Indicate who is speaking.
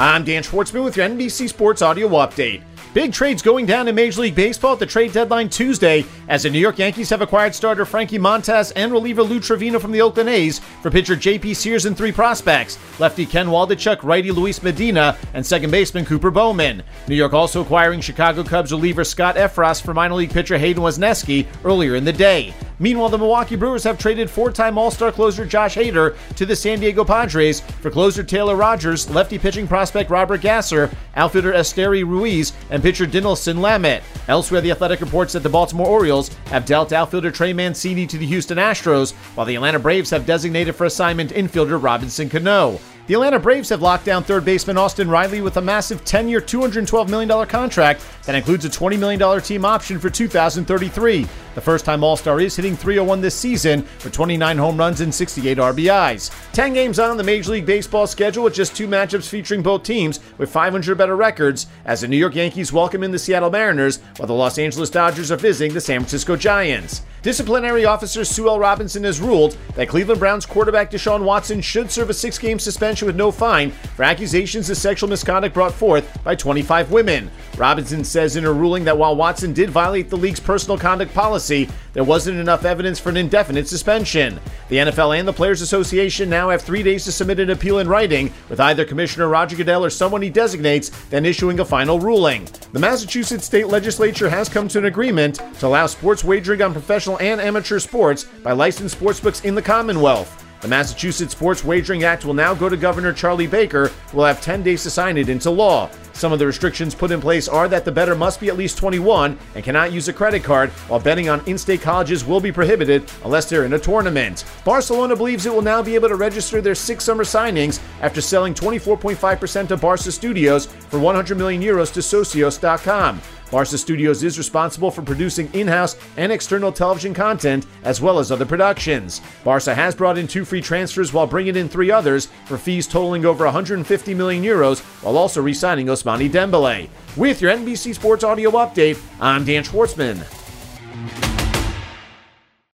Speaker 1: I'm Dan Schwartzman with your NBC Sports Audio Update. Big trades going down in Major League Baseball at the trade deadline Tuesday as the New York Yankees have acquired starter Frankie Montas and reliever Lou Trivino from the Oakland A's for pitcher JP Sears and three prospects lefty Ken Waldichuk, righty Luis Medina, and second baseman Cooper Bowman. New York also acquiring Chicago Cubs reliever Scott Effross for minor league pitcher Hayden Wesneski earlier in the day. Meanwhile, the Milwaukee Brewers have traded four time All Star closer Josh Hader to the San Diego Padres for closer Taylor Rogers, lefty pitching prospect Robert Gasser, outfielder Esteury Ruiz, and pitcher Dinelson Lamet. Elsewhere, the Athletic reports that the Baltimore Orioles have dealt outfielder Trey Mancini to the Houston Astros, while the Atlanta Braves have designated for assignment infielder Robinson Cano. The Atlanta Braves have locked down third baseman Austin Riley with a massive 10 year, $212 million contract that includes a $20 million team option for 2033. The first time All Star is hitting 301 this season with 29 home runs and 68 RBIs. 10 games on the Major League Baseball schedule with just two matchups featuring both teams with 500 better records as the New York Yankees welcome in the Seattle Mariners while the Los Angeles Dodgers are visiting the San Francisco Giants. Disciplinary officer Sue L. Robinson has ruled that Cleveland Browns quarterback Deshaun Watson should serve a six game suspension with no fine for accusations of sexual misconduct brought forth by 25 women. Robinson says in her ruling that while Watson did violate the league's personal conduct policy, there wasn't enough evidence for an indefinite suspension. The NFL and the Players Association now have three days to submit an appeal in writing, with either Commissioner Roger Goodell or someone he designates then issuing a final ruling. The Massachusetts state legislature has come to an agreement to allow sports wagering on professional and amateur sports by licensed sportsbooks in the Commonwealth. The Massachusetts Sports Wagering Act will now go to Governor Charlie Baker, who will have 10 days to sign it into law. Some of the restrictions put in place are that the bettor must be at least 21 and cannot use a credit card, while betting on in state colleges will be prohibited unless they're in a tournament. Barcelona believes it will now be able to register their six summer signings after selling 24.5% of Barca Studios for 100 million euros to Socios.com. Barca Studios is responsible for producing in house and external television content as well as other productions. Barca has brought in two free transfers while bringing in three others for fees totaling over 150 million euros while also re signing Ousmane Dembele. With your NBC Sports Audio Update, I'm Dan Schwartzman.